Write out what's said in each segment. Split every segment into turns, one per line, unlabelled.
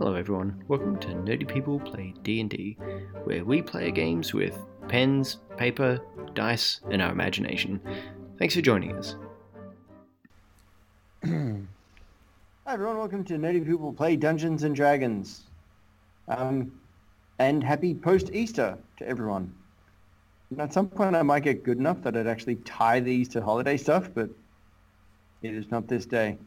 Hello everyone, welcome to Nerdy People Play D&D, where we play games with pens, paper, dice, and our imagination. Thanks for joining us.
Hi everyone, welcome to Nerdy People Play Dungeons and Dragons. Um, and happy post-Easter to everyone. And at some point I might get good enough that I'd actually tie these to holiday stuff, but it is not this day.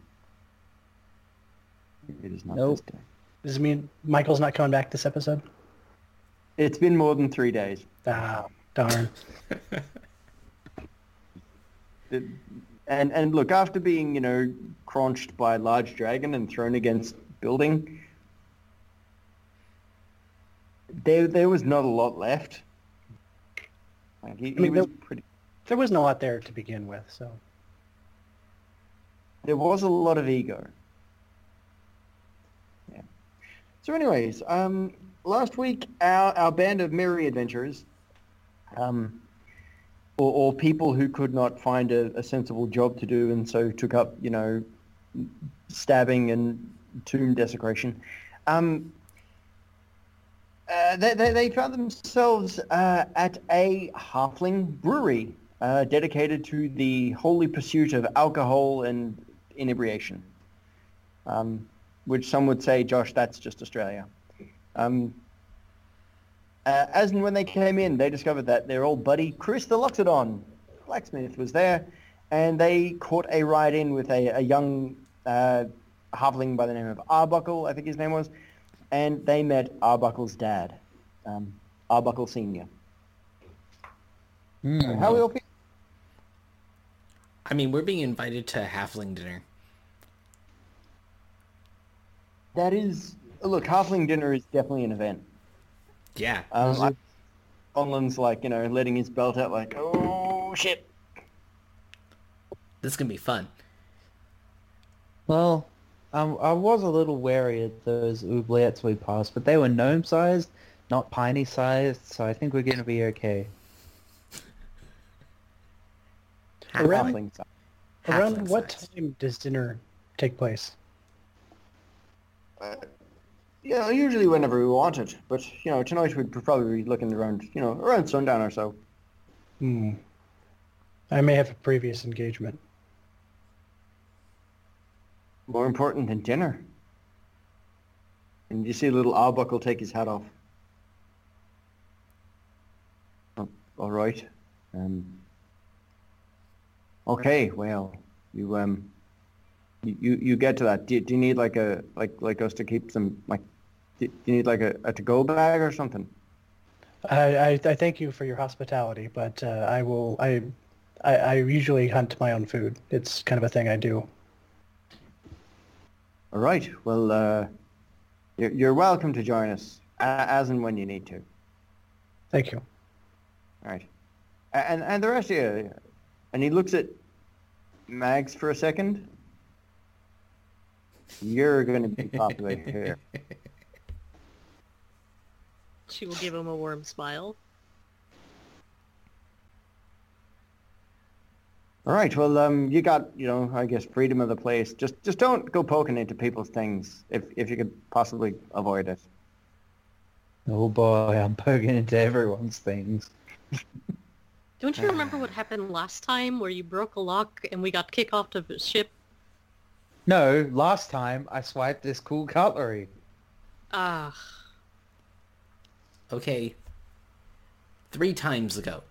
It is not
Nope.
this day.
Does it mean Michael's not coming back this episode?
It's been more than three days.
Ah, darn.
It- and and look, after being you know crunched by a large dragon and thrown against building, there there was not a lot left. Like he, he
mean,
was
there-
pretty.
There wasn't a lot there to begin with, so.
There was a lot of ego. Yeah. So, anyways, um, last week our our band of merry adventurers, um, or, or people who could not find a, a sensible job to do and so took up, you know, stabbing and tomb desecration. Um, uh, they, they, they found themselves uh, at a halfling brewery uh, dedicated to the holy pursuit of alcohol and inebriation, um, which some would say, Josh, that's just Australia. Um, uh, as and when they came in, they discovered that their old buddy Chris the Loxodon, blacksmith, was there, and they caught a ride in with a, a young uh, halfling by the name of Arbuckle, I think his name was, and they met Arbuckle's dad, um, Arbuckle Senior. How are we all feel?
I mean, we're being invited to a halfling dinner.
That is, look, halfling dinner is definitely an event.
Yeah.
Um, I, Conlan's like, you know, letting his belt out like, oh shit.
This is gonna be fun.
Well, um, I was a little wary of those oubliettes we passed, but they were gnome-sized, not piney-sized, so I think we're going to be okay.
Around, around what time does dinner take place?
Uh, yeah, usually whenever we want it, but you know, tonight we'd probably be looking around, you know, around sundown or so.
Hmm. I may have a previous engagement.
More important than dinner. And you see little Arbuckle take his hat off. Oh, all right. Um, okay, well, you um, you you, you get to that. Do, do you need like a like like us to keep some like? Do, you need like a, a to-go bag or something?
I, I, I thank you for your hospitality, but uh, I will. I, I I usually hunt my own food. It's kind of a thing I do.
All right. Well, uh, you're, you're welcome to join us as and when you need to.
Thank you.
All right. And and the rest of you, and he looks at Mags for a second. You're going to be popular here.
She will give him a warm smile.
All right. Well, um, you got you know, I guess freedom of the place. Just just don't go poking into people's things if if you could possibly avoid it.
Oh boy, I'm poking into everyone's things.
Don't you remember what happened last time where you broke a lock and we got kicked off the ship?
No, last time I swiped this cool cutlery.
Ah,
Okay. Three times ago.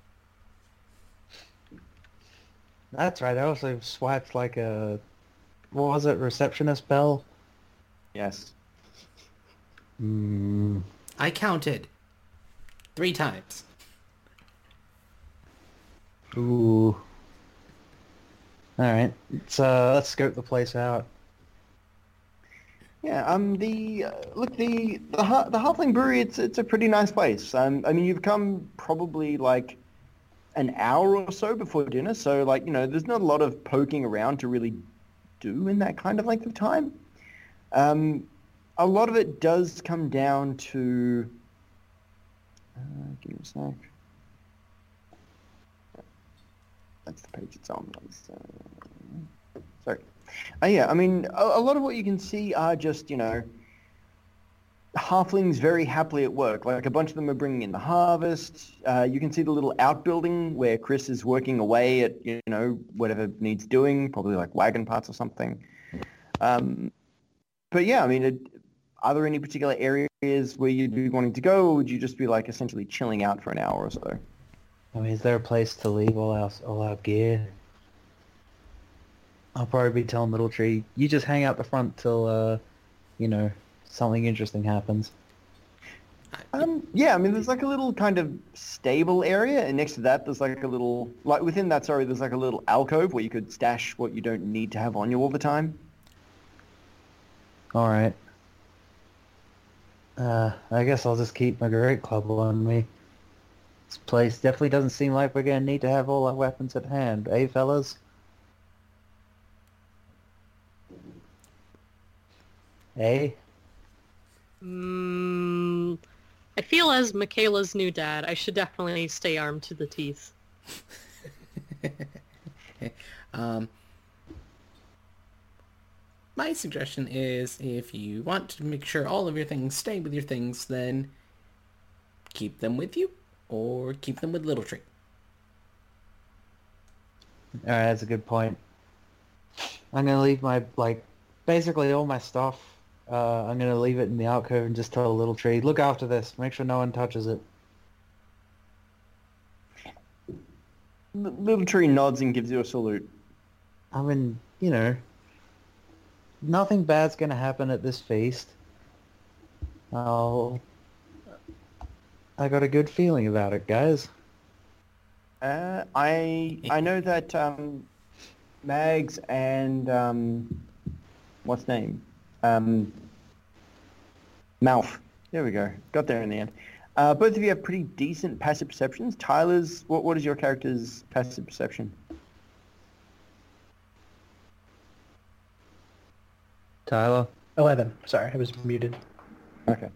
That's right, I also swiped like a, what was it, receptionist bell?
Yes.
Hmm.
I counted. Three times.
Ooh. Alright, let's, uh, let's scope the place out.
Yeah. Um. The uh, look the the the Halfling Brewery. It's it's a pretty nice place. Um. I mean, you've come probably like an hour or so before dinner, so like you know, there's not a lot of poking around to really do in that kind of length of time. Um. A lot of it does come down to. Uh, give me a sec. That's the page it's on. Uh, sorry. Uh, yeah, I mean, a, a lot of what you can see are just, you know, halflings very happily at work. Like a bunch of them are bringing in the harvest. Uh, you can see the little outbuilding where Chris is working away at you know whatever needs doing, probably like wagon parts or something. Um, but yeah, I mean, it, are there any particular areas where you'd be wanting to go, or would you just be like essentially chilling out for an hour or so?
I mean, is there a place to leave all our all our gear? I'll probably be telling Little Tree, you just hang out the front till, uh, you know, something interesting happens.
Um, yeah, I mean, there's like a little kind of stable area, and next to that, there's like a little, like within that, sorry, there's like a little alcove where you could stash what you don't need to have on you all the time.
All right. Uh, I guess I'll just keep my great club on me. This place definitely doesn't seem like we're gonna need to have all our weapons at hand, eh, fellas? Eh?
Mm, I feel as Michaela's new dad, I should definitely stay armed to the teeth.
um, my suggestion is if you want to make sure all of your things stay with your things, then keep them with you or keep them with Little Tree.
All right, that's a good point. I'm gonna leave my like basically all my stuff. Uh, I'm gonna leave it in the alcove and just tell Little Tree, look after this. Make sure no one touches it.
Little tree nods and gives you a salute.
I mean, you know, nothing bad's gonna happen at this feast. Oh, I got a good feeling about it, guys.
Uh, I I know that um, Mags and um, what's name, um, Malf. There we go. Got there in the end. Uh, both of you have pretty decent passive perceptions. Tyler's what? What is your character's passive perception?
Tyler.
Eleven. Sorry, I was muted.
Okay.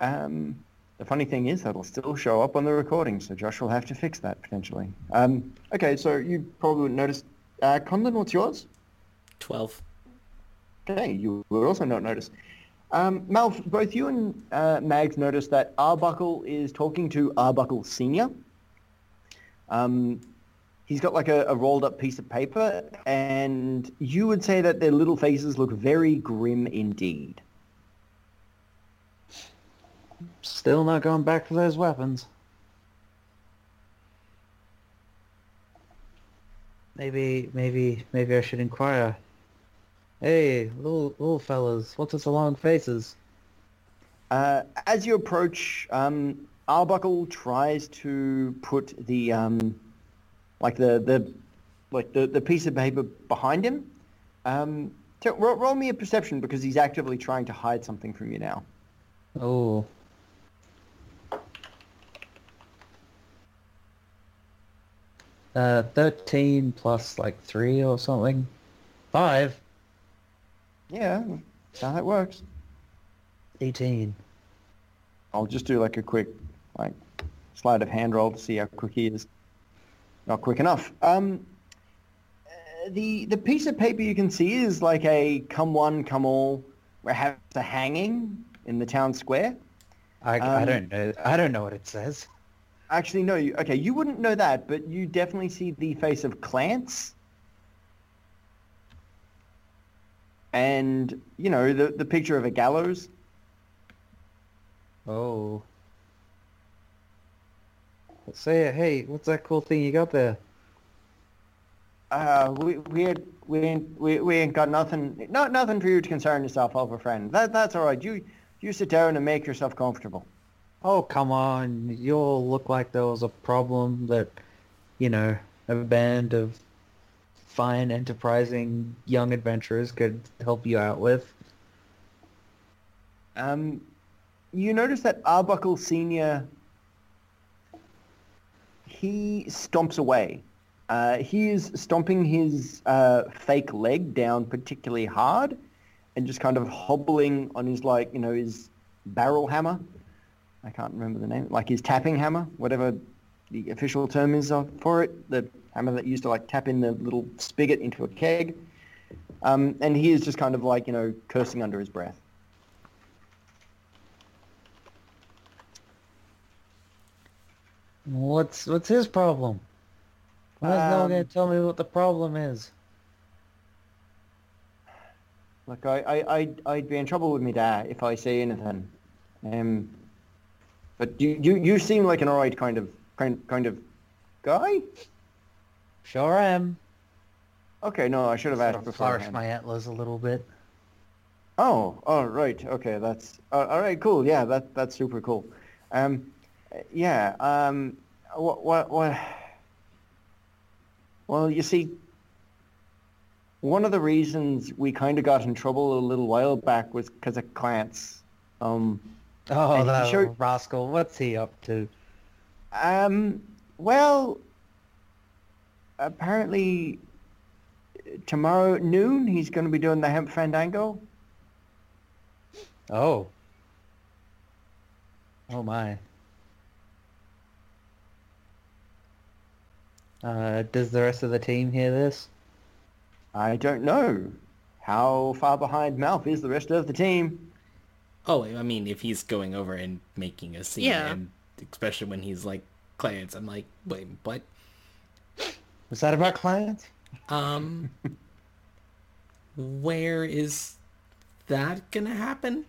Um, the funny thing is that'll still show up on the recording, so Josh will have to fix that potentially. Um, okay, so you probably would notice. Uh, Conlon, what's yours?
12.
Okay, you would also not notice. Um, Malf, both you and uh, Mags noticed that Arbuckle is talking to Arbuckle Senior. Um, he's got like a, a rolled up piece of paper, and you would say that their little faces look very grim indeed.
Still not going back for those weapons. Maybe, maybe, maybe I should inquire. Hey, little, little fellas, what's with the long faces?
Uh, as you approach, um, Arbuckle tries to put the um, like the the like the, the piece of paper behind him. Um, so roll, roll me a perception because he's actively trying to hide something from you now.
Oh. Uh, 13 plus like 3 or something. 5.
Yeah, that's how that works.
18.
I'll just do like a quick like sleight of hand roll to see how quick he is. Not quick enough. Um, the the piece of paper you can see is like a come one come all where it has a hanging in the town square.
I, I
Um,
don't know. I don't know what it says.
Actually, no. You, okay, you wouldn't know that, but you definitely see the face of Clance. And, you know, the, the picture of a gallows.
Oh. Let's say, hey, what's that cool thing you got there?
Uh, we, we, ain't, we, ain't, we, we ain't got nothing, not nothing for you to concern yourself over, friend. That, that's all right. You, you sit down and make yourself comfortable.
Oh, come on. You all look like there was a problem that, you know, a band of fine, enterprising young adventurers could help you out with.
Um, you notice that Arbuckle Senior, he stomps away. Uh, he is stomping his uh, fake leg down particularly hard, and just kind of hobbling on his like you know his barrel hammer. I can't remember the name, like his tapping hammer, whatever the official term is for it, the hammer that used to like tap in the little spigot into a keg. Um, and he is just kind of like, you know, cursing under his breath.
What's what's his problem? Why is um, no one going
to
tell me what the problem is?
Look, I, I, I'd, I'd be in trouble with me dad if I say anything. Um, but you, you, you seem like an alright kind of, kind, kind of guy.
Sure am.
Okay, no, I should have asked
Sort of flourish my antlers a little bit.
Oh, oh, right. Okay, that's uh, all right. Cool. Yeah, that that's super cool. Um, yeah. Um, what, what, what? Well, you see, one of the reasons we kind of got in trouble a little while back was because of Clance. Um,
Oh,
And
that little rascal. What's he up to?
um, well, apparently tomorrow noon he's going to be doing the hemp fandango.
Oh. Oh my. Uh, does the rest of the team hear this?
I don't know. How far behind Malf is the rest of the team?
Oh, I mean, if he's going over and making a scene,
Yeah.
and especially when he's like Clarence, I'm like, wait, what?
Was that about clients?
Um, where is that gonna happen?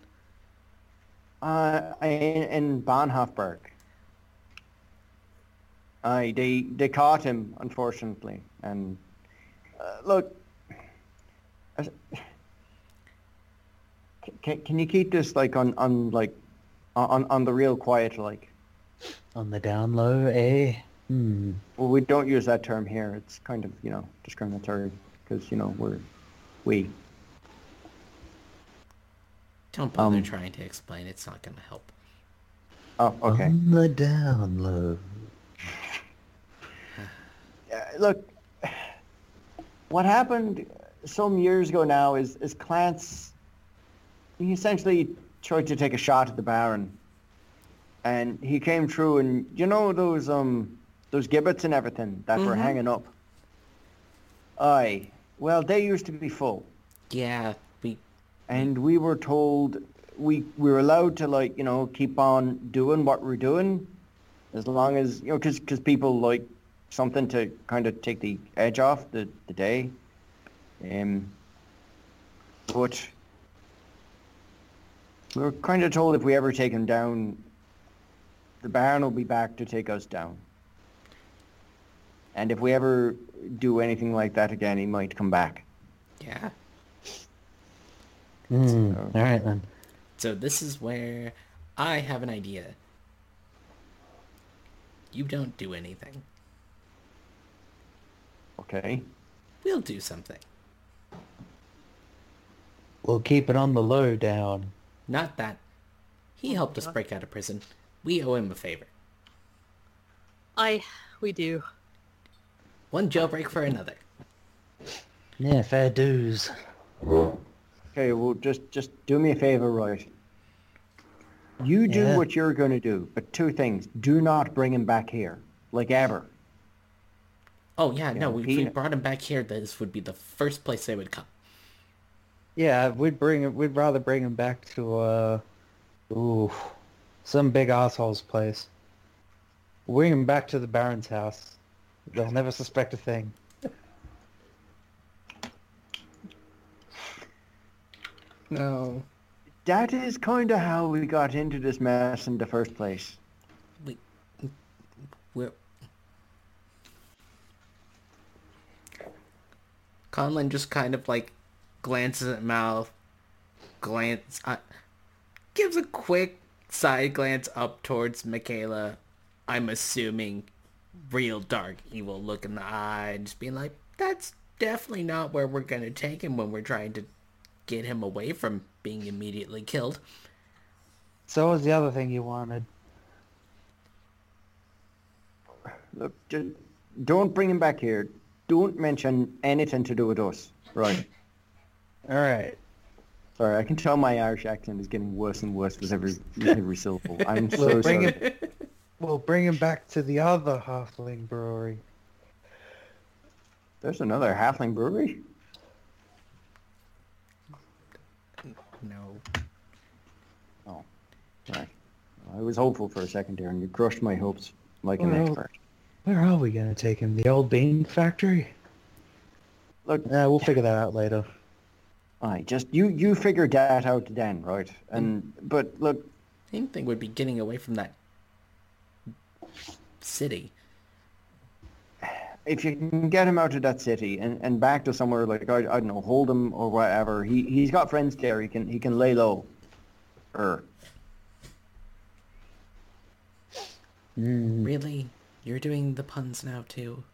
Uh, in, in Bahnhofberg. Aye, they they caught him, unfortunately. And uh, look, as- can, can you keep this like on on like on on the real quiet like?
On the down low, eh? Hmm.
Well, we don't use that term here. It's kind of you know discriminatory because you know we're we.
Don't bother
Um,
trying to explain. It's not gonna help.
Oh, okay.
On the down low.
Uh, look, what happened some years ago now is, is Clance, he essentially tried to take a shot at the Baron. And he came through and, you know those, um, those gibbets and everything that were
Mhm.
hanging up? Aye. Well, they used to be full.
Yeah, we.
And we were told we, we were allowed to, like, you know, keep on doing what we're doing as long as, you know, because because people like something to kind of take the edge off the, the day. Um, but we were kind of told if we ever take him down, the Baron will be back to take us down. And if we ever do anything like that again, he might come back.
Yeah.
Hmm. All right then.
So this is where I have an idea. You don't do anything.
Okay.
We'll do something.
We'll keep it on the low down.
Not that. He oh, helped us break out of prison. We owe him a favor.
I, we do.
One jailbreak for another.
Yeah, fair dues.
Okay, well, just just do me a favor, right? You do
Yeah.
what you're going to do, but two things: do not bring him back here, like ever.
Oh yeah, no,
Yeah,
if we
he-
brought him back here, this would be the first place they would come.
Yeah, we'd bring him. We'd rather bring him back to uh, ooh, some big asshole's place. Bring him back to the Baron's house. They'll never suspect a thing.
No.
That is kind of how we got into this mess in the first place.
We, we're... Conlon just kind of like glances at Malf, glance, uh, gives a quick side glance up towards Michaela. I'm assuming real dark evil look in the eye, and just being like, "That's definitely not where we're gonna take him when we're trying to get him away from being immediately killed."
So was the other thing you wanted.
Look, just don't bring him back here. Don't mention anything to do with us. Right.
All right.
Sorry, I can tell my Irish accent is getting worse and worse with every every syllable. I'm so
We'll bring
sorry.
him. We'll bring him back to the other halfling brewery.
There's another halfling brewery.
No.
Oh, Right. I was hopeful for a second there, and you crushed my hopes. like an
Well-
expert.
Where are we gonna take him? The old bean factory?
Look,
Yeah, we'll figure that out later.
I just you you figured that out then, right? And but look,
Main thing would be getting away from that city.
if you can get him out of that city and, and back to somewhere like I, I don't know, Hold'em or whatever, he he's got friends there. He can he can lay low. Er,
Mm,
Really? You're doing the puns now too.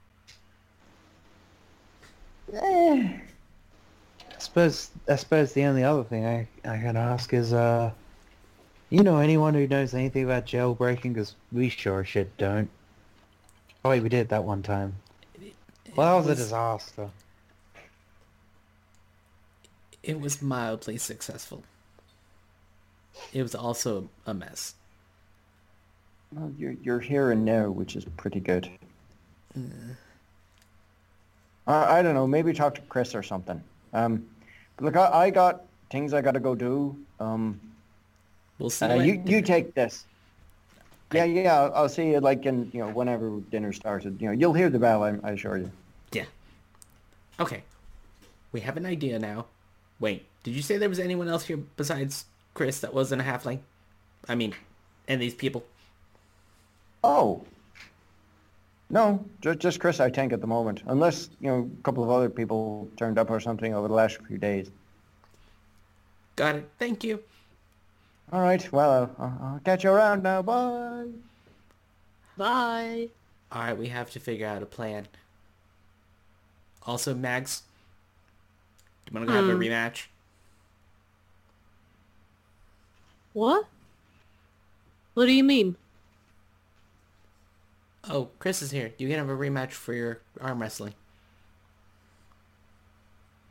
I suppose I suppose the only other thing I I can ask is uh, you know anyone who knows anything about jailbreaking? Because we sure as shit don't. Oh wait, we did that one time. Well, that was a disaster.
It was mildly successful. It was also a mess.
well, you're you're here and now, which is pretty good. I I don't know. Maybe talk to Chris or something. Um, but look, I, I got things I got to go do. Um,
We'll see.
uh, you you take this. Yeah, yeah. I'll, I'll see you like in you know whenever dinner started. You know, you'll hear the bell. I, I assure you.
Yeah. Okay. We have an idea now. Wait, did you say there was anyone else here besides Chris that wasn't a halfling? I mean, and these people?
Oh. No, just just Chris, I think at the moment, unless you know a couple of other people turned up or something over the last few days.
Got it. Thank you.
All right, well, I'll, I'll catch you around now. Bye.
Bye.
Alright, we have to figure out a plan. Also, Mags, do you want to have a
Hmm.
rematch?
What? What do you mean?
Oh, Chris is here. You can have a rematch for your arm wrestling.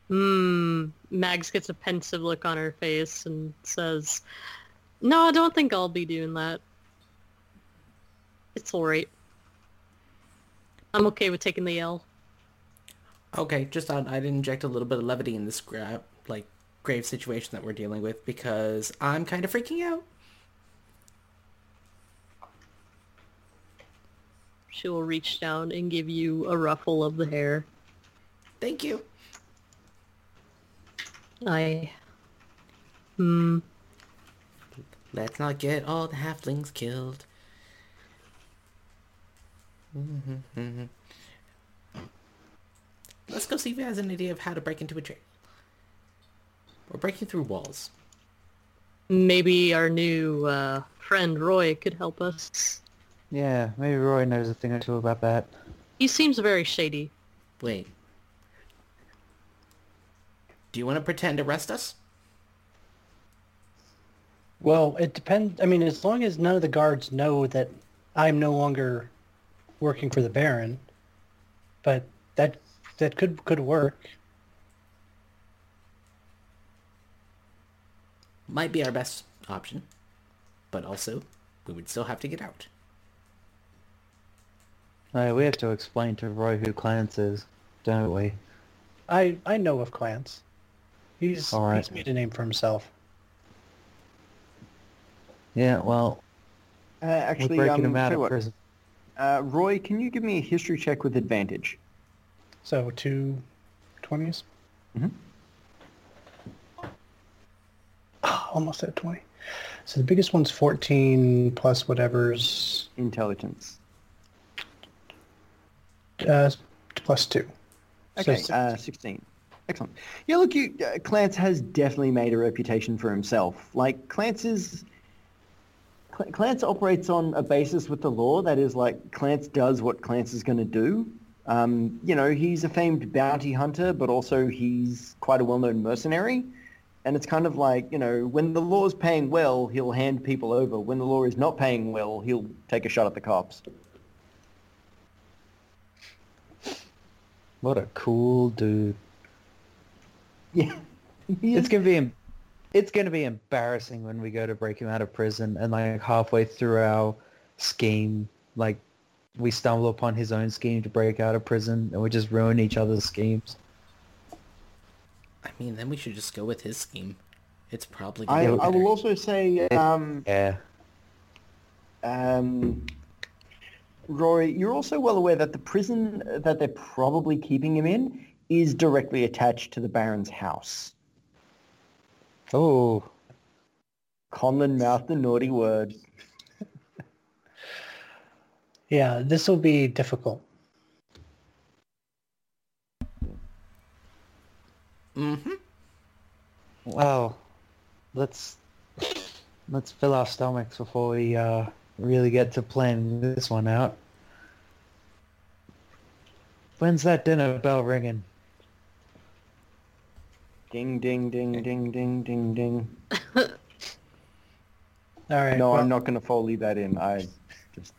Hmm. Mags gets a pensive look on her face and says, No, I don't think I'll be doing that. It's alright. I'm okay with taking the L.
Okay, just thought I'd inject a little bit of levity in this gra- like grave situation that we're dealing with because I'm kind of freaking out.
She will reach down and give you a ruffle of the hair.
Thank you.
I... Hmm.
Let's not get all the halflings killed. Let's go see if he has an idea of how to break into a jail. Or breaking through walls.
Maybe our new uh, friend Roy could help us.
Yeah, maybe Roy knows a thing or two about that.
He seems very shady.
Wait. Do you want to pretend to arrest us?
Well, it depends. I mean, as long as none of the guards know that I'm no longer working for the Baron, but that that could could work.
Might be our best option. But also, we would still have to get out.
Uh, we have to explain to Roy who Clance is, don't we?
I I know of Clance. He's
All right.
he's made a name for himself.
Yeah, well,
Uh,
we're
actually,
breaking
um,
him out of
what,
prison.
uh, Roy, can you give me a history check with advantage?
So two twenties.
Mhm.
Ah, almost at twenty. So the biggest one's fourteen plus whatever's
Intelligence.
Uh, plus two. So
Okay,
six-
uh, 16. Excellent. Yeah, look, you, uh, Clance has definitely made a reputation for himself. Like, Clance is... Cl- Clance operates on a basis with the law that is like Clance does what Clance is going to do. Um, you know, he's a famed bounty hunter, but also he's quite a well-known mercenary. And it's kind of like, you know, when the law is paying well, he'll hand people over. When the law is not paying well, he'll take a shot at the cops.
What a cool dude.
Yeah.
It's gonna be, it's gonna be embarrassing when we go to break him out of prison, and like halfway through our scheme, like we stumble upon his own scheme to break out of prison, and we just ruin each other's schemes.
I mean, then we should just go with his scheme. It's probably
I,
gonna be
I will also say, um,
Yeah.
um, Rory, you're also well aware that the prison that they're probably keeping him in is directly attached to the Baron's house.
Oh,
Conlon mouthed the naughty word.
Yeah, this will be difficult.
Mm-hmm.
well, let's let's fill our stomachs before we uh, really get to plan this one out. When's that dinner bell ringing?
Ding, ding, ding, ding, ding, ding, ding.
All right.
No,
well,
I'm not going to foley that in. I just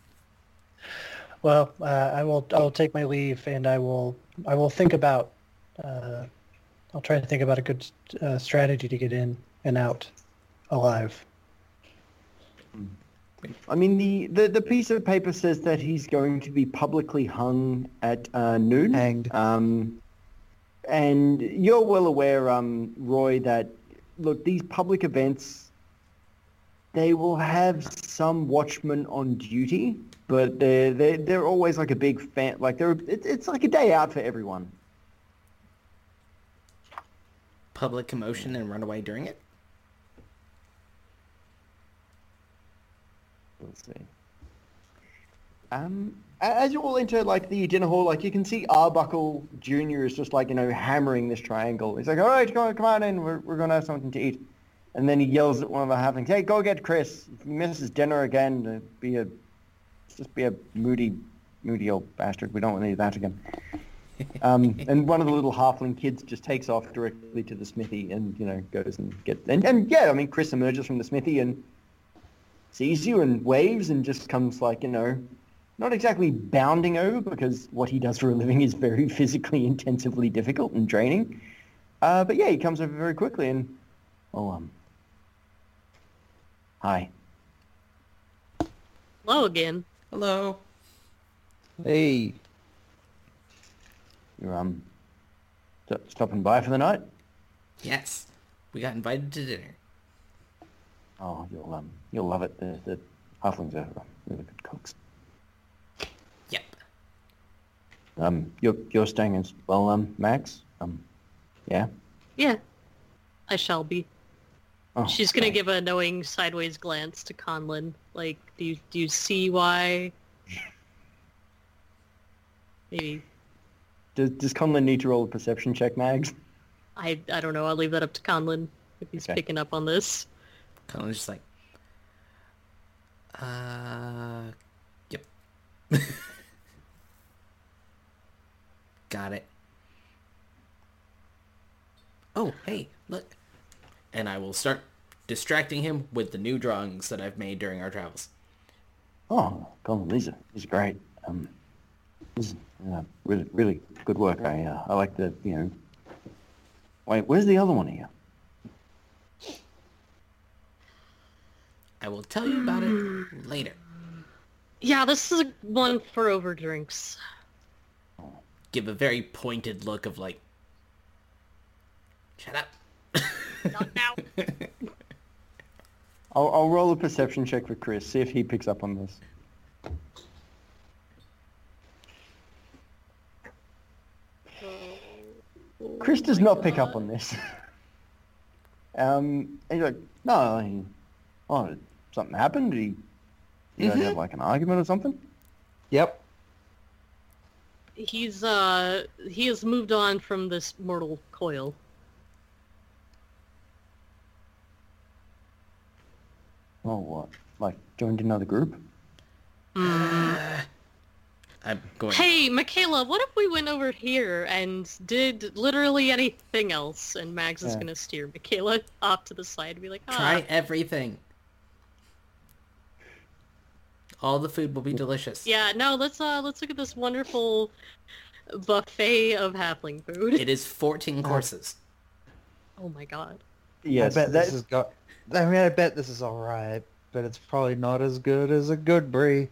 Well, uh, I will. I'll take my leave, and I will. I will think about. Uh, I'll try to think about a good uh, strategy to get in and out alive.
I mean, the, the, the piece of paper says that he's going to be publicly hung at uh, noon.
Hanged.
Um, and you're well aware, um, Roy, that, look, these public events, they will have some watchmen on duty, but they're, they're, they're always like a big fan, like they're, it, it's like a day out for everyone.
Public commotion and run away during it.
Let's see. Um, as you all enter like the dinner hall, like you can see Arbuckle Junior is just like you know hammering this triangle. He's like, "All right, come on, come on in. We're we're gonna have something to eat." And then he yells at one of the halflings, "Hey, go get Chris. If he misses dinner again, be a just be a moody, moody old bastard. We don't need that again." Um, and one of the little halfling kids just takes off directly to the smithy and you know goes and gets and, and yeah, I mean Chris emerges from the smithy and sees you and waves and just comes like, you know, not exactly bounding over because what he does for a living is very physically intensively difficult and draining. Uh, but yeah, he comes over very quickly and, oh, um, hi.
Hello again.
Hello.
Hey,
You're, um, st- stopping by for the night?
Yes. We got invited to dinner.
Oh, you'll, um, you'll love it. The, the halflings are um, really good cooks.
Yep.
Um, you're, you're staying as well, um, Mags? Um, yeah?
Yeah, I shall be.
Oh,
She's gonna
okay.
give a knowing sideways glance to Conlon. Like, do you do you see why? Maybe
Does, does Conlon need to roll a perception check, Mags?
I I don't know. I'll leave that up to Conlon if he's
Okay.
picking up on this.
Kind of just like, uh, yep. got it. Oh, hey, look. And I will start distracting him with the new drawings that I've made during our travels.
Oh, Colin, these are these are great. Um, this is uh, really really good work. I uh, I like the you know. Wait, where's the other one here?
I will tell you about it later.
Yeah, this is one for over drinks.
Give a very pointed look of like, shut up.
Not now.
I'll I'll roll a perception check for Chris. See if he picks up on this. Chris does not pick up on this. um, and he's like, no, he, oh, did something happened? Did he, you guys have like an argument or something?
yep.
He's uh he has moved on from this mortal coil.
Oh, what? Like joined another group?
I'm going.
Hey, Michaela, what if we went over here and did literally anything else? And Mags is gonna steer Michaela off to the side and be like, ah,
Try everything. All the food will be delicious.
yeah, no, let's uh let's look at this wonderful buffet of halfling food.
It is 14 courses.
Oh my god.
Yes,
I bet
that-
this is got. I mean, I bet this is all right, but it's probably not as good as a good brie.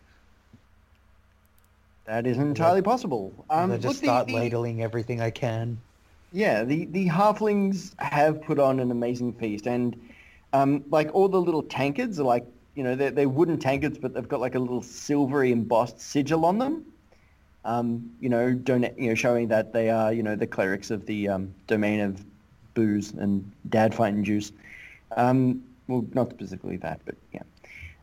that is entirely possible. Um,
I
look,
just
the-
start
the-
ladling everything I can.
Yeah, the, the halflings have put on an amazing feast, and um, like all the little tankards are like you know, they're, they're wooden tankards, but they've got like a little silvery embossed sigil on them. Um, you know, you know, showing that they are, you know, the clerics of the um, domain of booze and dad fighting juice. Um, well, not specifically that, but yeah.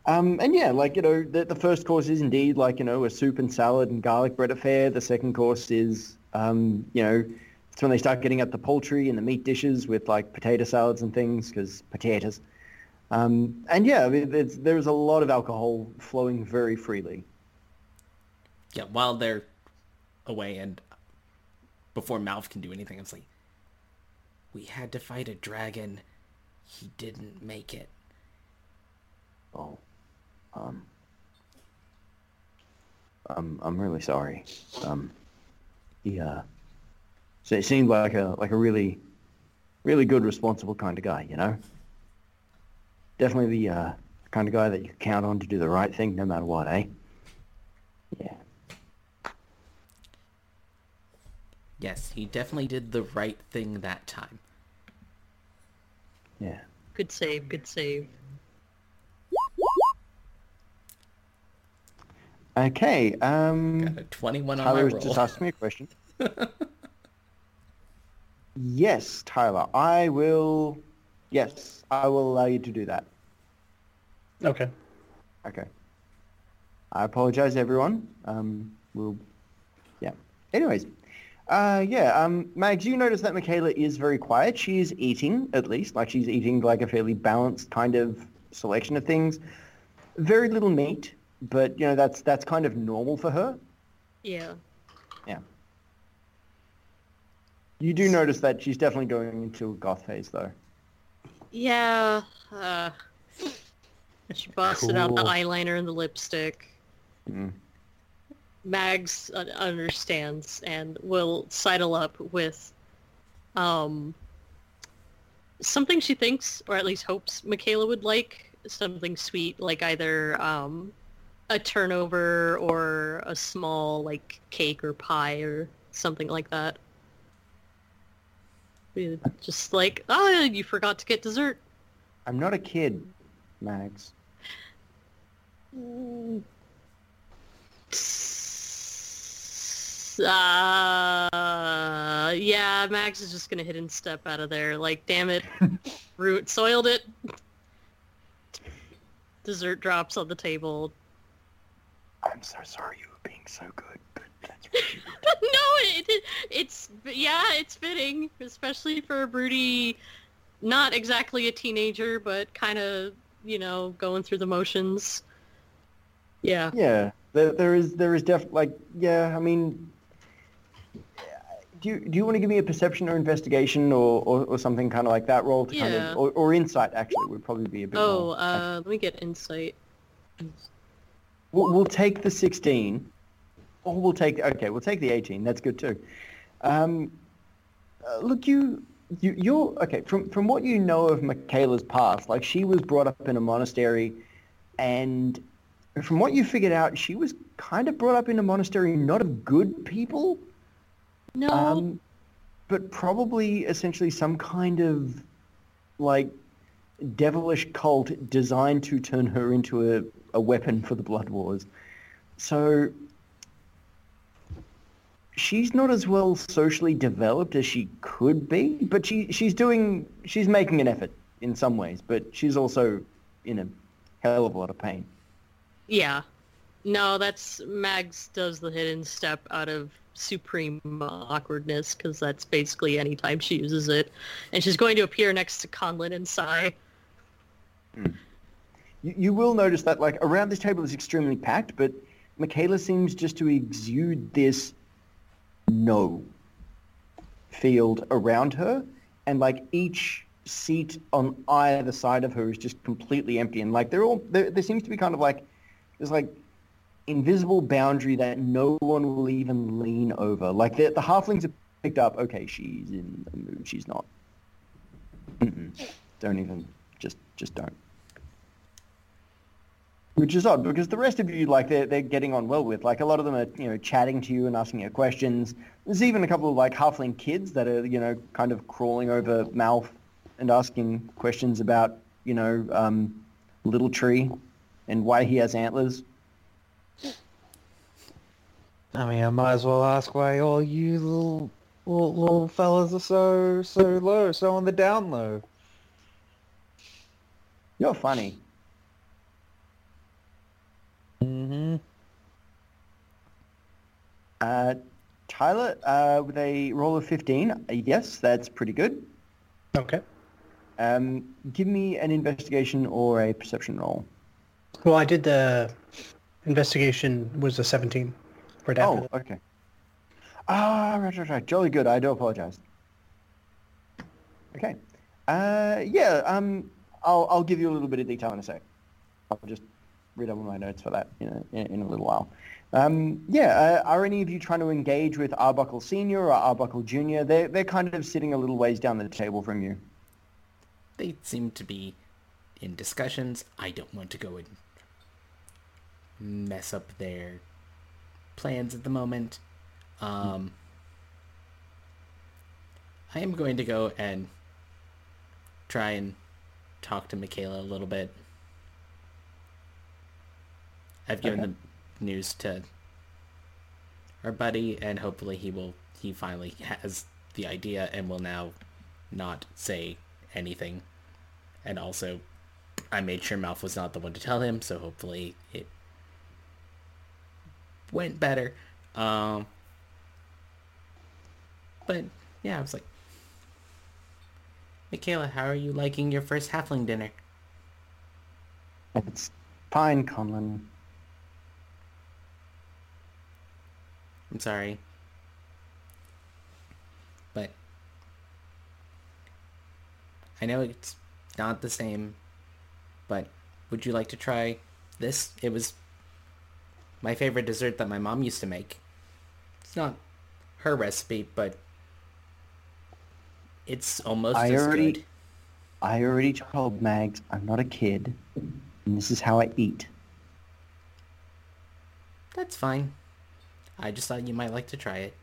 Um, and yeah, like, you know, the, the first course is indeed like, you know, a soup and salad and garlic bread affair. The second course is, um, you know, it's when they start getting up the poultry and the meat dishes with like potato salads and things because potatoes. Um, and yeah, I mean, it's, there's a lot of alcohol flowing very freely.
Yeah, while they're away and before Malf can do anything, it's like, we had to fight a dragon. He didn't make it.
Oh, um, I'm I'm really sorry. Um, he uh, so it seemed like a like a really, really good, responsible kind of guy, you know. Definitely the uh, kind of guy that you can count on to do the right thing no matter what, eh? Yeah.
Yes, he definitely did the right thing that time.
Yeah.
Good save, good save.
Okay. Um,
Got a 21 on
Tyler
my roll.
just asking me a question. yes, Tyler. I will. Yes, I will allow you to do that.
Okay.
Okay. I apologize, everyone. Um, we'll, yeah. Anyways, uh, yeah. Um, Mags, you notice that Michaela is very quiet. She is eating, at least, like she's eating like a fairly balanced kind of selection of things. Very little meat, but you know that's that's kind of normal for her.
Yeah.
Yeah. You do notice that she's definitely going into a goth phase, though.
Yeah. Uh, she busted out the eyeliner and the lipstick.
Mm.
Mags uh, understands and will sidle up with um, something she thinks, or at least hopes, Michaela would like. Something sweet, like either um, a turnover or a small like cake or pie or something like that. Just like, oh, you forgot to get dessert.
I'm not a kid, Mags.
Uh, yeah, Mags is just gonna hidden step out of there. Like, damn it, root soiled it. Dessert drops on the table.
I'm so sorry you were being so good, but that's really
no, it, it, it's yeah, it's fitting, especially for a broody, not exactly a teenager, but kind of you know going through the motions. Yeah.
Yeah, there, there is there is def like yeah. I mean, do you do you want to give me a perception or investigation or, or, or something kind of like that roll to kind of or, or insight actually would probably be a bit.
Oh,
more.
uh, let me get insight.
We'll, we'll take the sixteen, or we'll take okay. We'll take the eighteen. That's good too. Um, uh, look, you you you're okay from from what you know of Michaela's past. Like she was brought up in a monastery, and from what you figured out, she was kind of brought up in a monastery not of good people.
No.
Um, but probably essentially some kind of like devilish cult designed to turn her into a, a weapon for the Blood Wars. So she's not as well socially developed as she could be, but she she's doing she's making an effort in some ways, but she's also in a hell of a lot of pain.
Yeah. No, that's Mags does the hidden step out of supreme awkwardness because that's basically any time she uses it. And she's going to appear next to Conlin and Sai. Hmm.
You, you will notice that like around this table is extremely packed, but Michaela seems just to exude this no field around her, and like each seat on either side of her is just completely empty, and like they're all there. There seems to be kind of like there's like invisible boundary that no one will even lean over. Like the the halflings are picked up. Okay, she's in the mood. She's not. Mm-mm. Don't even just just don't. Which is odd because the rest of you, like, they're, they're getting on well with. Like, a lot of them are, you know, chatting to you and asking you questions. There's even a couple of, like, halfling kids that are, you know, kind of crawling over Malf and asking questions about, you know, um, Little Tree and why he has antlers?
I mean, I might as well ask why all you little, little, little fellas are so, so low, so on the down low.
You're funny.
Mm-hmm.
Uh, Tyler, uh, with a roll of 15, uh, yes, that's pretty good.
Okay.
Um, give me an investigation or a perception roll.
Well, I did the investigation was a 17 for
Oh, okay. Ah, right, right, right. Jolly good. I do apologize. Okay. Uh, yeah. Um, I'll I'll give you a little bit of detail in a sec. I'll just read over my notes for that in a, in, a little while. Um, yeah. Uh, are any of you trying to engage with Arbuckle Senior or Arbuckle Junior? They're they're kind of sitting a little ways down the table from you.
They seem to be in discussions. I don't want to go and mess up their plans at the moment. Um, I am going to go and try and talk to Michaela a little bit. I've given
Okay.
the news to our buddy, and hopefully he will. He finally has the idea and will now not say anything. And also, I made sure Malf was not the one to tell him, so hopefully it went better. Um, but yeah, I was like, Michaela, how are you liking your first halfling dinner?
It's fine, Conlon.
I'm sorry. But I know it's not the same, but would you like to try this? It was my favorite dessert that my mom used to make. It's not her recipe, but it's almost
I
as
already-
good.
I already told Mags I'm not a kid, and this is how I eat.
That's fine. I just thought you might like to try it.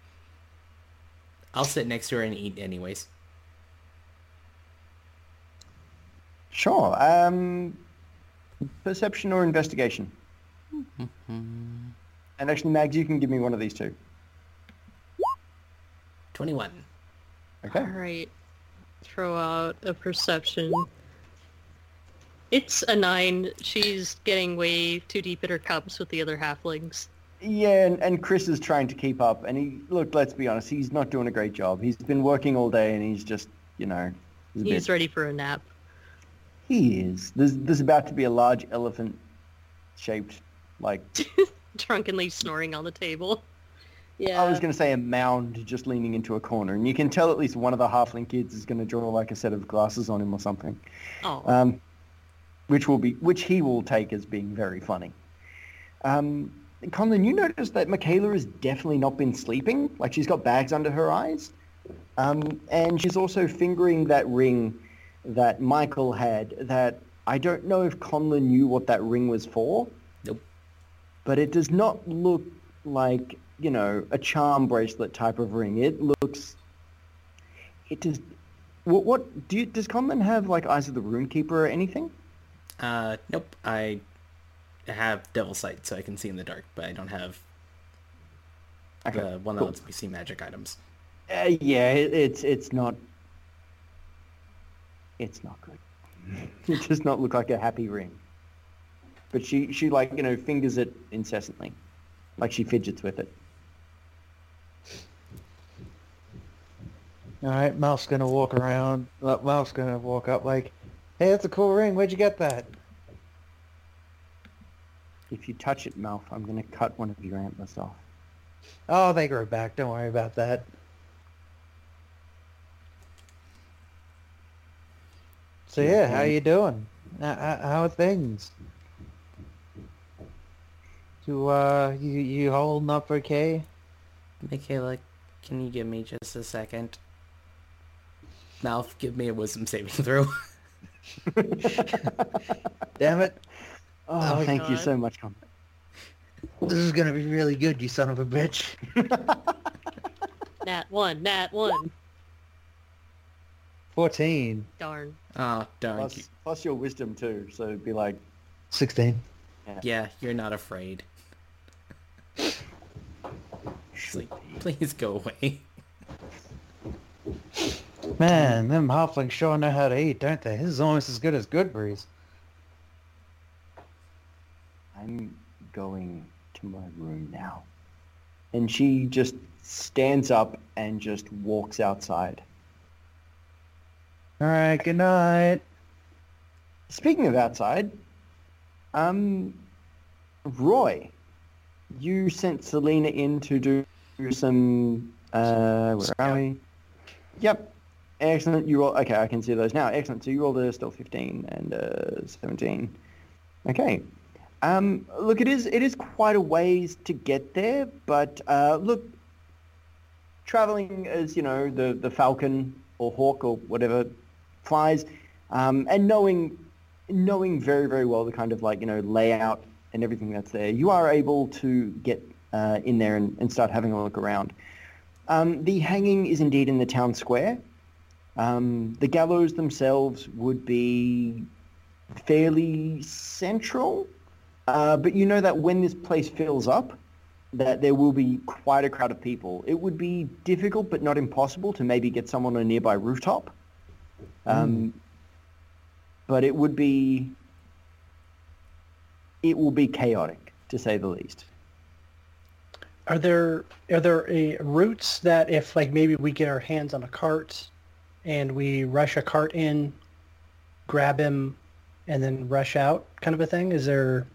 I'll sit next to her and eat anyways.
Sure. Um, perception or investigation? And actually, Mags, you can give me one of these two.
21.
Okay.
All right. Throw out a perception. It's a nine. She's getting way too deep in her cups with the other halflings.
Yeah, and, and Chris is trying to keep up, and he look. Let's be honest, he's not doing a great job. He's been working all day, and he's just, you know, he's,
He's ready for a nap.
He is. There's there's about to be a large elephant-shaped, like
Drunkenly snoring on the table. Yeah.
I was going to say a mound, just leaning into a corner, and you can tell at least one of the halfling kids is going to draw like a set of glasses on him or something.
Oh.
um, which will be which he will take as being very funny. Um, Conlon, you notice that Michaela has definitely not been sleeping. Like she's got bags under her eyes, um, and she's also fingering that ring that Michael had. That I don't know if Conlon knew what that ring was for,
Nope.
but it does not look like you know a charm bracelet type of ring. It looks. It does. What, what do you, does Conlon have? Like Eyes of the Runekeeper or anything?
Uh, nope. I have devil sight, so I can see in the dark, but I don't have
Okay,
the one that
cool.
lets me see magic items.
Uh, yeah, it, it's it's not. It's not good. it does not look like a happy ring. But she she like you know fingers it incessantly, like she fidgets with it.
All right, Malf's gonna walk around. uh, Malf's gonna walk up like, "Hey, that's a cool ring. Where'd you get that?"
If you touch it, Malf, I'm gonna cut one of your antlers off.
Oh, they grow back. Don't worry about that. So yeah, how
Okay.
you doing? How, how how are things? You uh, you you holding up okay?
Michaela, can you give me just a second? Malf, give me a wisdom saving throw.
Damn it!
Oh,
Oh,
thank you so much, Con.
This is gonna be really good, you son of a bitch.
Nat one, nat one.
Fourteen.
Darn.
oh, darn.
Plus, plus your wisdom too, so it'd be like
16.
Yeah, you're not afraid. It's like, please go away.
Man, them halflings sure know how to eat, don't they? This is almost as good as Goodberries.
I'm going to my room now. And she just stands up and just walks outside.
All right, good night.
Speaking of outside, um, Roy, you sent Selena in to do some, uh, where are we? Yep. Excellent. You roll, okay, I can see those now. Excellent. So you rolled a still 15 and uh, 17. Okay. Um, look, it is it is quite a ways to get there, but uh, look, traveling as you know the the Falcon or Hawk or whatever flies, um, and knowing knowing very very well the kind of like you know layout and everything that's there, you are able to get uh, in there and, and start having a look around. Um, the hanging is indeed in the town square. Um, the gallows themselves would be fairly central, uh, but you know that when this place fills up, that there will be quite a crowd of people. It would be difficult, but not impossible, to maybe get someone on a nearby rooftop. Um, But it would be, it will be chaotic, to say the least.
Are there are there uh, routes that if like maybe we get our hands on a cart and we rush a cart in, grab him, and then rush out, kind of a thing? Is there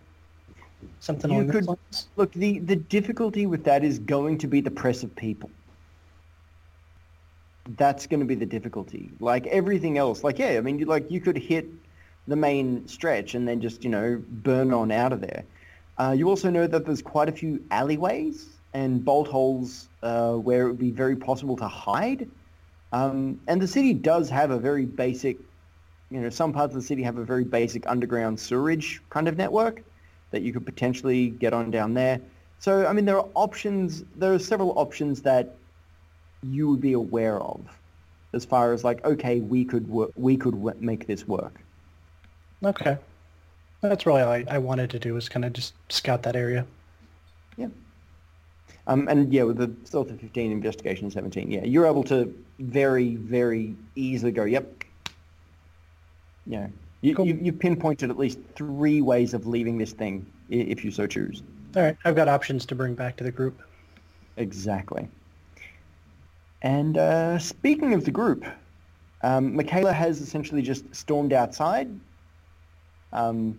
something
You could-? Look, the, the difficulty with that is going to be the press of people. That's going to be the difficulty. Like everything else, like yeah, I mean, you, like you could hit the main stretch and then just you know burn on out of there. Uh, you also know that there's quite a few alleyways and bolt holes uh, where it would be very possible to hide. Um, and the city does have a very basic, you know, some parts of the city have a very basic underground sewerage kind of network that you could potentially get on down there. So, I mean, there are options. There are several options that you would be aware of, as far as like, okay, we could work, we could w- make this work.
Okay. That's really all I, I wanted to do was kind of just scout that area. Yeah.
Um, and yeah, with the stealth of 15, investigation 17, yeah, you're able to very, very easily go, yep. Yeah. You,
Cool.
you, you pinpointed at least three ways of leaving this thing, if you so choose.
All right, I've got options to bring back to the group.
Exactly. And uh, speaking of the group, um, Michaela has essentially just stormed outside. Um,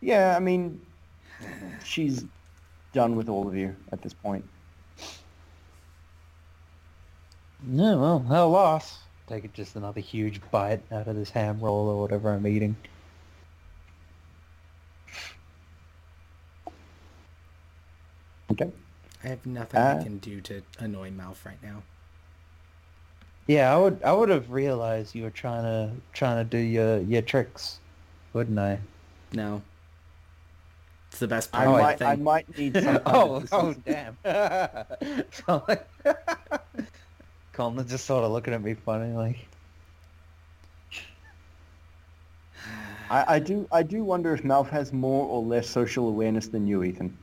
yeah, I mean, she's done with all of you at this point.
Yeah, well, hell loss. Take it just another huge bite out of this ham roll or whatever I'm eating.
Okay.
I have nothing I
Uh,
can do to annoy Malf right now.
Yeah, I would I would have realized you were trying to trying to do your your tricks, wouldn't I?
No. It's the best
I
part of the
might, I might need some
oh, oh, damn. so, like, Colin's just sort of looking at me funny, like,
I, I do I do wonder if Malf has more or less social awareness than you, Ethan.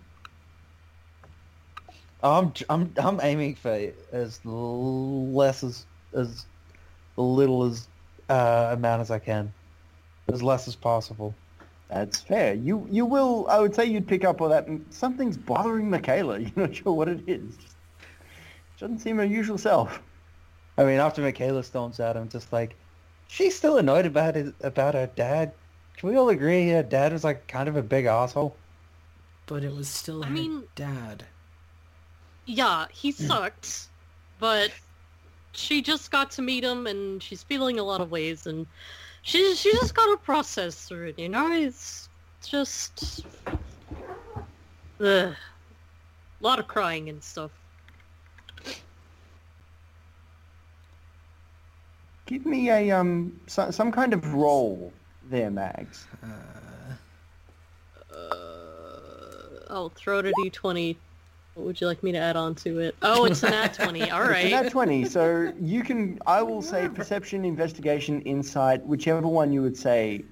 I'm I'm I'm aiming for as less as as little as uh, amount as I can, as less as possible.
That's fair. You you will. I would say you'd pick up on that. Something's bothering Michaela. You're not sure what it is. Doesn't seem her usual self.
I mean, after Michaela storms out, I'm just like, she's still annoyed about his about her dad. Can we all agree her dad was like kind of a big asshole?
But it was still
I
her
mean-
dad.
Yeah, he hmm. sucked, but she just got to meet him, and she's feeling a lot of ways, and she she just got to process through it. You know, it's just ugh. a lot of crying and stuff.
Give me a um so, some kind of roll there, Mags.
Uh,
Uh, I'll throw it a d20. What would you like me to add on to it? Oh, it's an nat 20. All
It's a
right.
nat twenty. So you can. I will say perception, investigation, insight, whichever one you would say.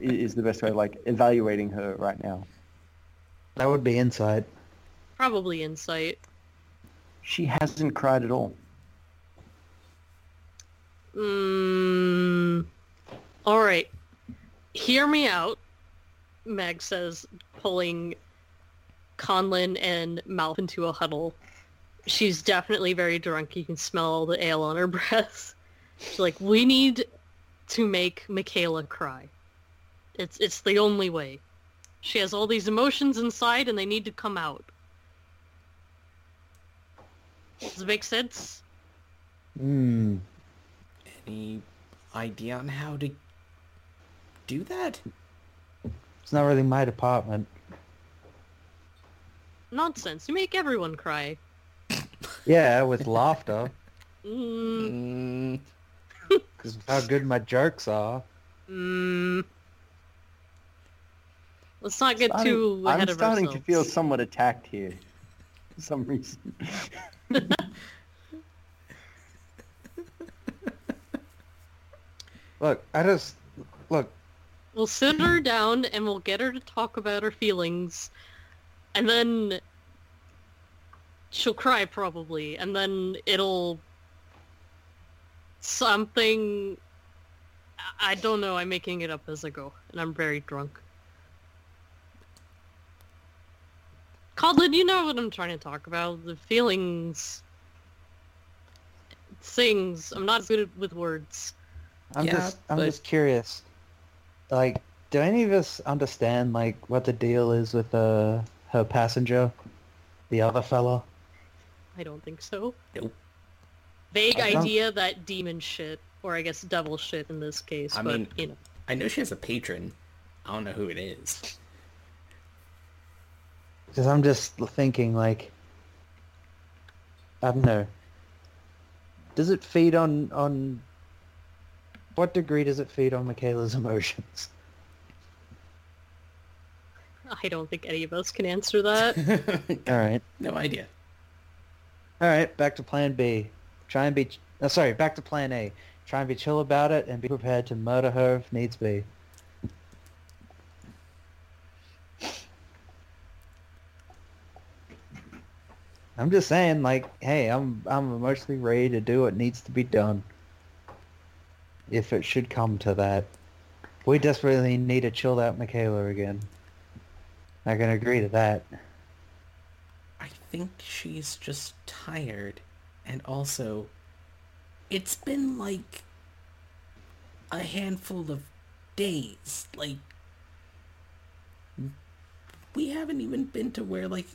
is the best way of like evaluating her right now.
That would be insight.
Probably insight.
She hasn't cried at all.
Mm, all right. Hear me out, Meg says, pulling Conlin and Malf into a huddle. She's definitely very drunk. You can smell the ale on her breath. She's like, we need to make Michaela cry. It's it's the only way. She has all these emotions inside and they need to come out. Does it make sense?
Hmm.
Any idea on how to do that?
It's not really my department.
Nonsense. You make everyone cry.
Yeah, with laughter.
Mm,
Mm,
Because how good my jokes are.
mm. Let's not get
Starting-
too ahead of it.
I'm of starting
ourselves.
to feel somewhat attacked here for some reason.
Look, I just look.
We'll sit her down and we'll get her to talk about her feelings, and then she'll cry probably, and then it'll something. I- don't know. I'm making it up as I go, and I'm very drunk. Codlin, you know what I'm trying to talk about. The feelings, things. I'm not good with words.
I'm
Yeah,
just I'm
but-
just curious. Like, do any of us understand like what the deal is with uh her passenger, the other fella?
I don't think so.
Nope.
Vague idea that demon shit, or I guess devil shit in this case,
I
but
mean-
you know.
I know she has a patron. I don't know who it is.
Because I'm just thinking like, I don't know. Does it feed on on? What degree does it feed on Michaela's emotions?
I don't think any of us can answer that.
All right.
no idea.
All right, back to plan B. Try and be, ch- uh, sorry, back to plan A. Try and be chill about it and be prepared to murder her if needs be. I'm just saying, like, hey, I'm I'm emotionally ready to do what needs to be done. If it should come to that, we desperately need to chill out Michaela again. I can agree to that.
I think she's just tired. And also, it's been like a handful of days. Like, we haven't even been to where, like,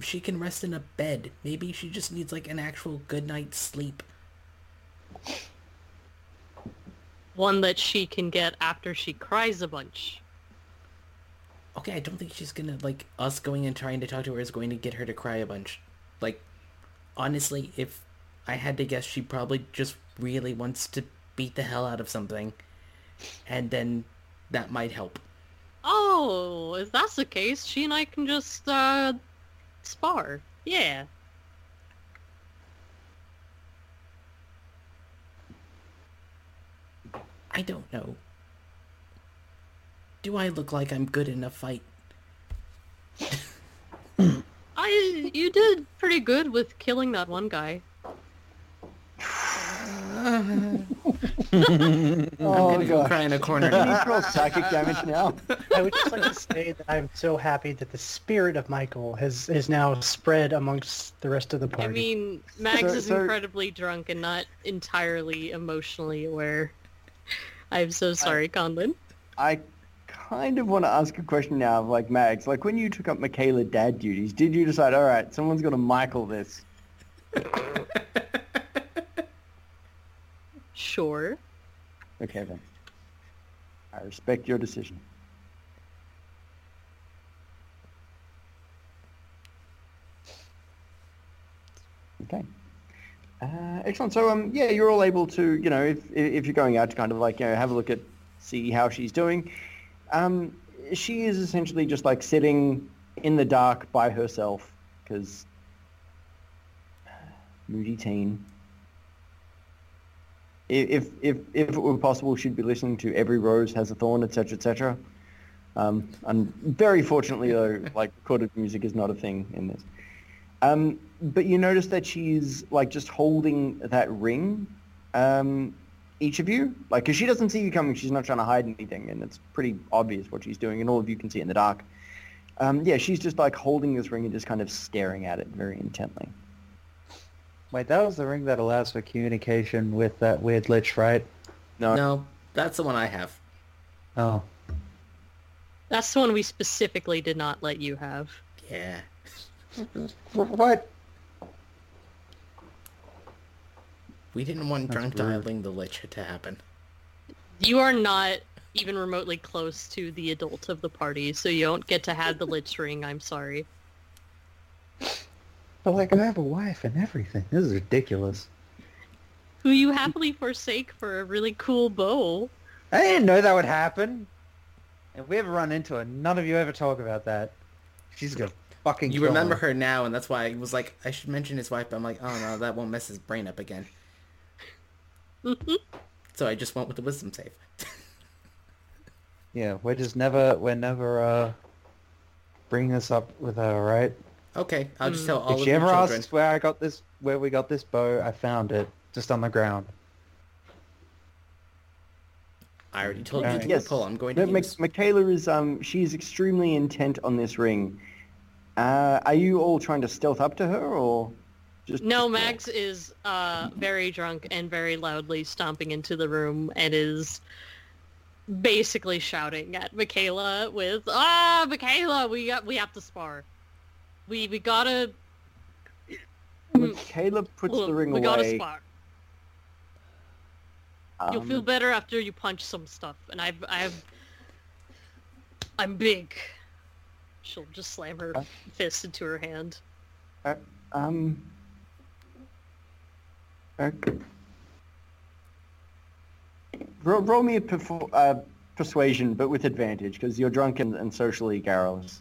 she can rest in a bed. Maybe she just needs, like, an actual good night's sleep.
One that she can get after she cries a bunch.
Okay, I don't think she's gonna, like, us going and trying to talk to her is going to get her to cry a bunch. Like, honestly, if I had to guess, she probably just really wants to beat the hell out of something. And then that might help.
Oh, if that's the case, she and I can just uh spar. Yeah.
I don't know. Do I look like I'm good in a fight?
I you did pretty good with killing that one guy.
I'm
Oh,
gonna go cry in a corner
Can you roll psychic damage now?
I would just like to say that I'm so happy that the spirit of Michael has is now spread amongst the rest of the party.
I mean, Mags
So-
is
so-
incredibly drunk and not entirely emotionally aware. I'm so sorry, Conlin.
I kind of want to ask a question now of like Mags. Like when you took up Michaela dad duties, did you decide, all right, someone's got to Michael this?
Sure.
Okay then. I respect your decision. Okay. Uh, excellent. So, um, yeah, you're all able to, you know, if if you're going out to kind of like, you know, have a look at, see how she's doing. Um, she is essentially just like sitting in the dark by herself because moody teen. if if if it were possible, she'd be listening to "Every Rose Has a Thorn," etc., etc. Um, and very fortunately, though, like recorded music is not a thing in this. Um, but you notice that she's like just holding that ring, um, each of you, like, because she doesn't see you coming. She's not trying to hide anything, and it's pretty obvious what she's doing, and all of you can see it in the dark. Um, yeah, she's just like holding this ring and just kind of staring at it very intently.
Wait, that was the ring that allows for communication with that weird lich, right?
No,
No, that's the one I have.
Oh.
That's the one we specifically did not let you have.
Yeah.
What?
We didn't want
That's
drunk
rude.
dialing the lich to happen.
You are not even remotely close to the adult of the party, so you don't get to have the lich ring. I'm sorry.
But like, I have a wife and everything. This is ridiculous.
Who you happily forsake for a really cool bow.
I didn't know that would happen. If we ever run into her, none of you ever talk about that. She's gonna fucking.
You
kill
remember
me.
her now, and that's why I was like, I should mention his wife, but I'm like, oh no, that won't mess his brain up again. So I just went with the wisdom save.
Yeah, we're just never, we're never uh, bringing this up with her, right?
Okay, I'll just tell all
if
of
she ever
children.
asks where I got this, where we got this bow, I found it just on the ground.
I already told you
Alright.
to
Yes.
pull. I'm going
No,
to
Mi-
use.
Michaela is um she's extremely intent on this ring. Uh, are you all trying to stealth up to her or just
No, Mags is uh, very drunk and very loudly stomping into the room and is basically shouting at Michaela with, "Ah, Michaela, we got, we have to spar. We we gotta,
Michaela puts the ring
we gotta
away.
spar. You'll feel
um,
better after you punch some stuff. And I've I've I'm big. She'll just slam her
Uh.
fist into her hand.
Um. Okay. Roll, roll me a perfor- uh, persuasion, but with advantage, because you're drunk and, and socially garrulous.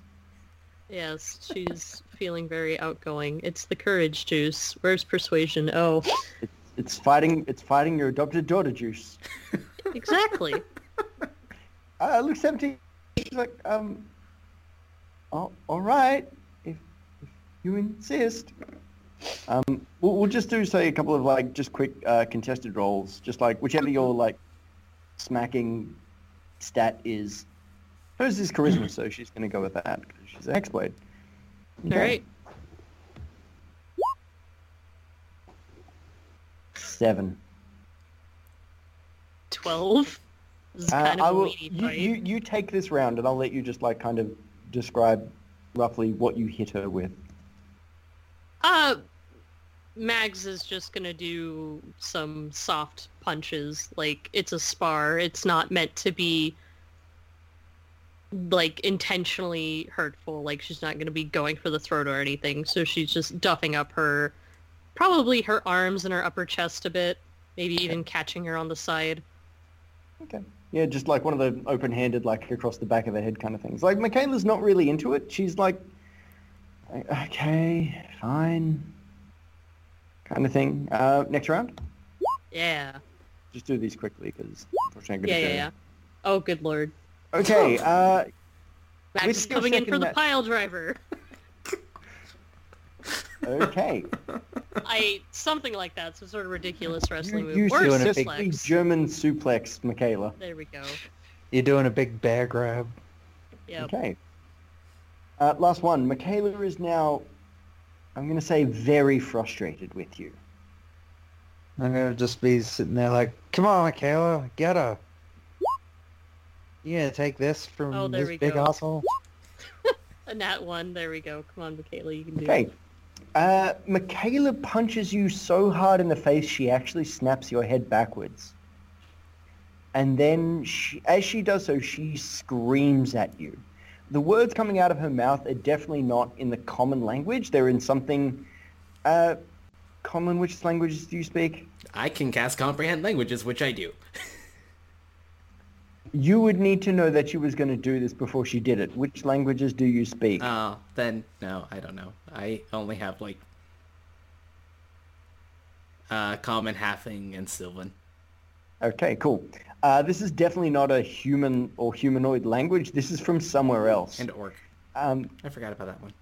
Yes, she's feeling very outgoing. It's the courage juice. Where's persuasion? Oh,
It's fighting. It's fighting your adopted daughter juice.
exactly.
Uh, look, seventeen. She's like, um. Oh, all right. If, if you insist. Um, we'll, we'll just do say a couple of like just quick uh, contested rolls, just like whichever your like smacking stat is. Hers is charisma, so she's gonna go with that she's an exploit.
All right.
Seven.
Twelve.
Uh, I will. You, you you take this round, and I'll let you just like kind of describe roughly what you hit her with.
Uh, Mags is just gonna do some soft punches. Like it's a spar. It's not meant to be like intentionally hurtful. Like she's not gonna be going for the throat or anything. So she's just duffing up her, probably her arms and her upper chest a bit. Maybe even catching her on the side.
Okay. Yeah, just like one of the open-handed, like across the back of the head kind of things. Like Michaela's not really into it. She's like, okay, fine, kind of thing. Uh, next round,
Yeah.
just do these quickly because unfortunately
Yeah,
I'm
yeah,
gonna
yeah. Oh, good lord.
Okay. Uh, Mags
is coming in for the
ma-
pile driver.
okay.
I something like that, some sort of ridiculous wrestling
you
move.
you
Or
doing a big-
German suplex, Michaela.
There we go.
You're doing a big bear grab.
Yep.
Okay. Uh, last one. Michaela is now, I'm going to say, very frustrated with you.
I'm gonna just be sitting there like, come on, Michaela, get her. You gonna take this from
Oh,
this big
go.
asshole?
A nat one. There we go. Come on, Michaela, you can do
Okay.
it.
Uh, Michaela punches you so hard in the face she actually snaps your head backwards. And then, she, as she does so, she screams at you. The words coming out of her mouth are definitely not in the common language. They're in something... Uh, common, which languages do you speak?
I can cast comprehend languages, which I do.
You would need to know that she was going to do this before she did it. Which languages do you speak?
Oh, then no, I don't know. I only have like uh, common, halfling, and Sylvan.
Okay, cool. Uh, this is definitely not a human or humanoid language. This is from somewhere else.
And orc.
Um,
I forgot about that one.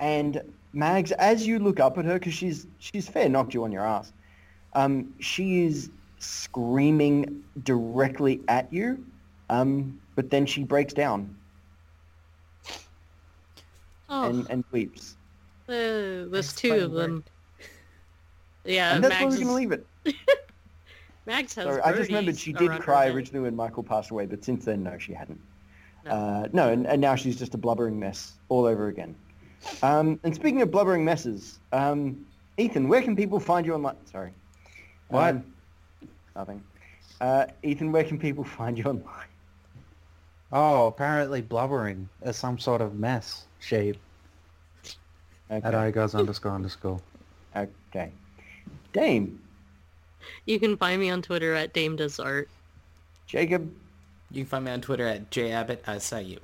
and Mags, as you look up at her, because she's she's fair knocked you on your ass, um, she is screaming directly at you, um, but then she breaks down
Oh,
and, and weeps.
uh, there's two of them. Yeah,
and that's where we're going to leave it.
Mags has
Sorry, I just remembered she did
around her
cry originally when Michael passed away, but since then, no, she hadn't.
No.
Uh, no, and, and now she's just a blubbering mess all over again. Um, and speaking of blubbering messes, um, Ethan, where can people find you online? Sorry.
What?
Um, nothing. Uh, Ethan, where can people find you online?
Oh, apparently blubbering is some sort of mess shape. At
Okay.
igos underscore underscore.
okay. Dame,
You can find me on Twitter at Dame Does Art.
Jacob,
You can find me on Twitter at jabbottsiu.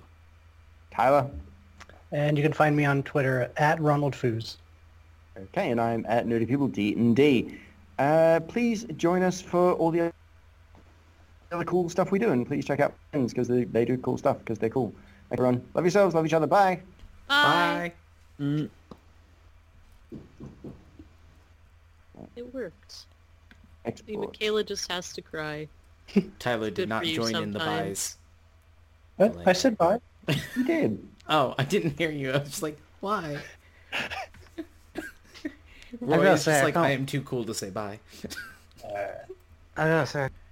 Tyler.
And you can find me on Twitter at Ronald Foos.
Okay, and I'm at Nerdy People D and D. Uh, please join us for all the other cool stuff we do, and please check out friends because they, they do cool stuff because they're cool. Thank everyone. Love yourselves. Love each other. Bye.
Bye.
Bye.
Mm.
It worked. See,
Export.
Michaela just has to cry.
Tyler
Good
did not
for you
join in the
sometimes.
buys.
What?
Like-
I said bye.
You did.
Oh, I didn't hear you. I was just like, why?
gotta
Roy is
say,
just
I
like,
can't-
I am too cool to say bye.
I gotta say,